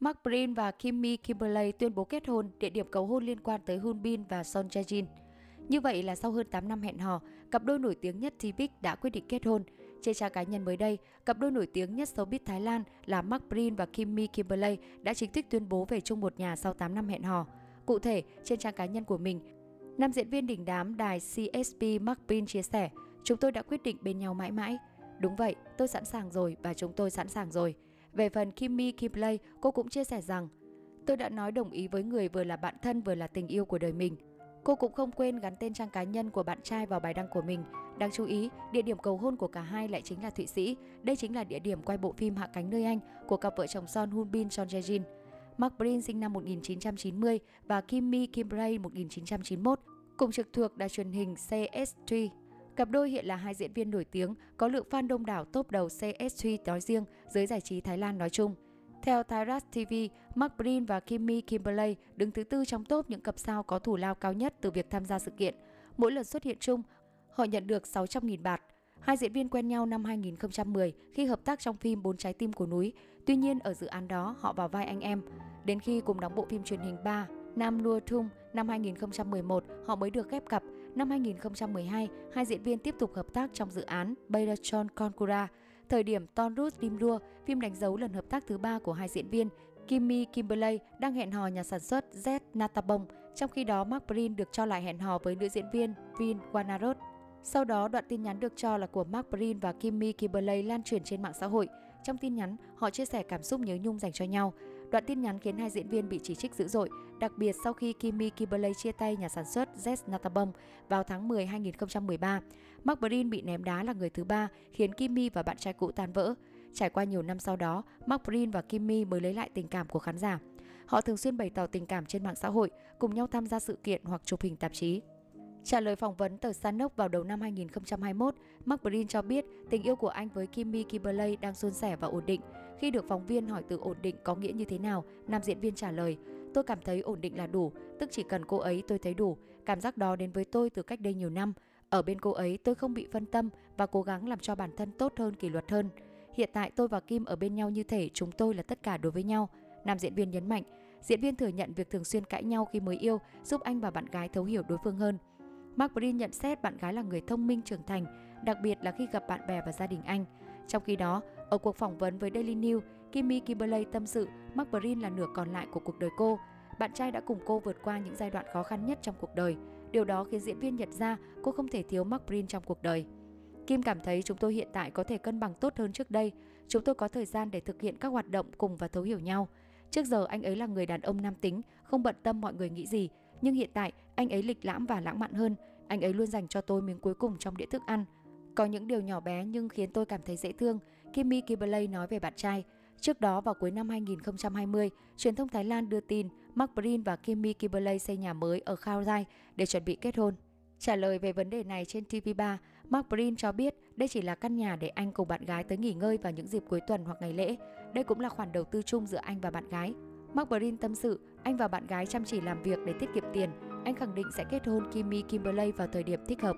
Mark Brin và Kimmy Kimberley tuyên bố kết hôn, địa điểm cầu hôn liên quan tới Hun Bin và Son Jae Jin. Như vậy là sau hơn 8 năm hẹn hò, cặp đôi nổi tiếng nhất TV đã quyết định kết hôn. Trên trang cá nhân mới đây, cặp đôi nổi tiếng nhất showbiz Thái Lan là Mark Brin và Kimmy Kimberley đã chính thức tuyên bố về chung một nhà sau 8 năm hẹn hò. Cụ thể, trên trang cá nhân của mình, nam diễn viên đỉnh đám đài CSP Mark Brin chia sẻ, chúng tôi đã quyết định bên nhau mãi mãi. Đúng vậy, tôi sẵn sàng rồi và chúng tôi sẵn sàng rồi. Về phần Kimmy Kimberley, cô cũng chia sẻ rằng, tôi đã nói đồng ý với người vừa là bạn thân vừa là tình yêu của đời mình. Cô cũng không quên gắn tên trang cá nhân của bạn trai vào bài đăng của mình. Đáng chú ý, địa điểm cầu hôn của cả hai lại chính là Thụy Sĩ. Đây chính là địa điểm quay bộ phim Hạ cánh nơi Anh của cặp vợ chồng Son Hun Bin Son Jae Jin. Mark Brin sinh năm 1990 và Kimmy Kimberley 1991, cùng trực thuộc đài truyền hình CS3. Cặp đôi hiện là hai diễn viên nổi tiếng, có lượng fan đông đảo top đầu CS3 nói riêng, giới giải trí Thái Lan nói chung. Theo Tyras TV, Mark Brin và Kimmy Kimberley đứng thứ tư trong top những cặp sao có thủ lao cao nhất từ việc tham gia sự kiện. Mỗi lần xuất hiện chung, họ nhận được 600.000 bạt. Hai diễn viên quen nhau năm 2010 khi hợp tác trong phim Bốn trái tim của núi. Tuy nhiên ở dự án đó họ vào vai anh em. Đến khi cùng đóng bộ phim truyền hình 3 Nam Lua Thung năm 2011 họ mới được ghép cặp. Năm 2012, hai diễn viên tiếp tục hợp tác trong dự án Beirachon Konkura. Thời điểm Tonrus Dimrua, phim đánh dấu lần hợp tác thứ ba của hai diễn viên, Kimmy Kimberley đang hẹn hò nhà sản xuất Z Natabong, trong khi đó Mark Brin được cho lại hẹn hò với nữ diễn viên Vin Wanarot. Sau đó, đoạn tin nhắn được cho là của Mark Brin và Kimmy Kimberley lan truyền trên mạng xã hội. Trong tin nhắn, họ chia sẻ cảm xúc nhớ nhung dành cho nhau. Đoạn tin nhắn khiến hai diễn viên bị chỉ trích dữ dội, đặc biệt sau khi Kimmy Kiberley chia tay nhà sản xuất Z Natabom vào tháng 10 2013. Mark Brin bị ném đá là người thứ ba, khiến Kimmy và bạn trai cũ tan vỡ. Trải qua nhiều năm sau đó, Mark Brin và Kimmy mới lấy lại tình cảm của khán giả. Họ thường xuyên bày tỏ tình cảm trên mạng xã hội, cùng nhau tham gia sự kiện hoặc chụp hình tạp chí. Trả lời phỏng vấn tờ Sanok vào đầu năm 2021, Mark Brin cho biết tình yêu của anh với Kimmy Kimberley đang suôn sẻ và ổn định. Khi được phóng viên hỏi từ ổn định có nghĩa như thế nào, nam diễn viên trả lời, tôi cảm thấy ổn định là đủ, tức chỉ cần cô ấy tôi thấy đủ. Cảm giác đó đến với tôi từ cách đây nhiều năm. Ở bên cô ấy tôi không bị phân tâm và cố gắng làm cho bản thân tốt hơn, kỷ luật hơn. Hiện tại tôi và Kim ở bên nhau như thể chúng tôi là tất cả đối với nhau. Nam diễn viên nhấn mạnh, diễn viên thừa nhận việc thường xuyên cãi nhau khi mới yêu giúp anh và bạn gái thấu hiểu đối phương hơn. Mark Brin nhận xét bạn gái là người thông minh trưởng thành, đặc biệt là khi gặp bạn bè và gia đình anh. Trong khi đó, ở cuộc phỏng vấn với Daily News, Kimmy Kimberley tâm sự Mark Brin là nửa còn lại của cuộc đời cô. Bạn trai đã cùng cô vượt qua những giai đoạn khó khăn nhất trong cuộc đời. Điều đó khiến diễn viên nhận ra cô không thể thiếu Mark Brin trong cuộc đời. Kim cảm thấy chúng tôi hiện tại có thể cân bằng tốt hơn trước đây. Chúng tôi có thời gian để thực hiện các hoạt động cùng và thấu hiểu nhau. Trước giờ anh ấy là người đàn ông nam tính, không bận tâm mọi người nghĩ gì, nhưng hiện tại anh ấy lịch lãm và lãng mạn hơn. Anh ấy luôn dành cho tôi miếng cuối cùng trong đĩa thức ăn. Có những điều nhỏ bé nhưng khiến tôi cảm thấy dễ thương, Kimmy Kimberley nói về bạn trai. Trước đó vào cuối năm 2020, truyền thông Thái Lan đưa tin Mark Brin và Kimmy Kimberley xây nhà mới ở Khao Rai để chuẩn bị kết hôn. Trả lời về vấn đề này trên TV3, Mark Brin cho biết đây chỉ là căn nhà để anh cùng bạn gái tới nghỉ ngơi vào những dịp cuối tuần hoặc ngày lễ. Đây cũng là khoản đầu tư chung giữa anh và bạn gái. Mark Brin tâm sự, anh và bạn gái chăm chỉ làm việc để tiết kiệm tiền. Anh khẳng định sẽ kết hôn Kimmy Kimberley vào thời điểm thích hợp.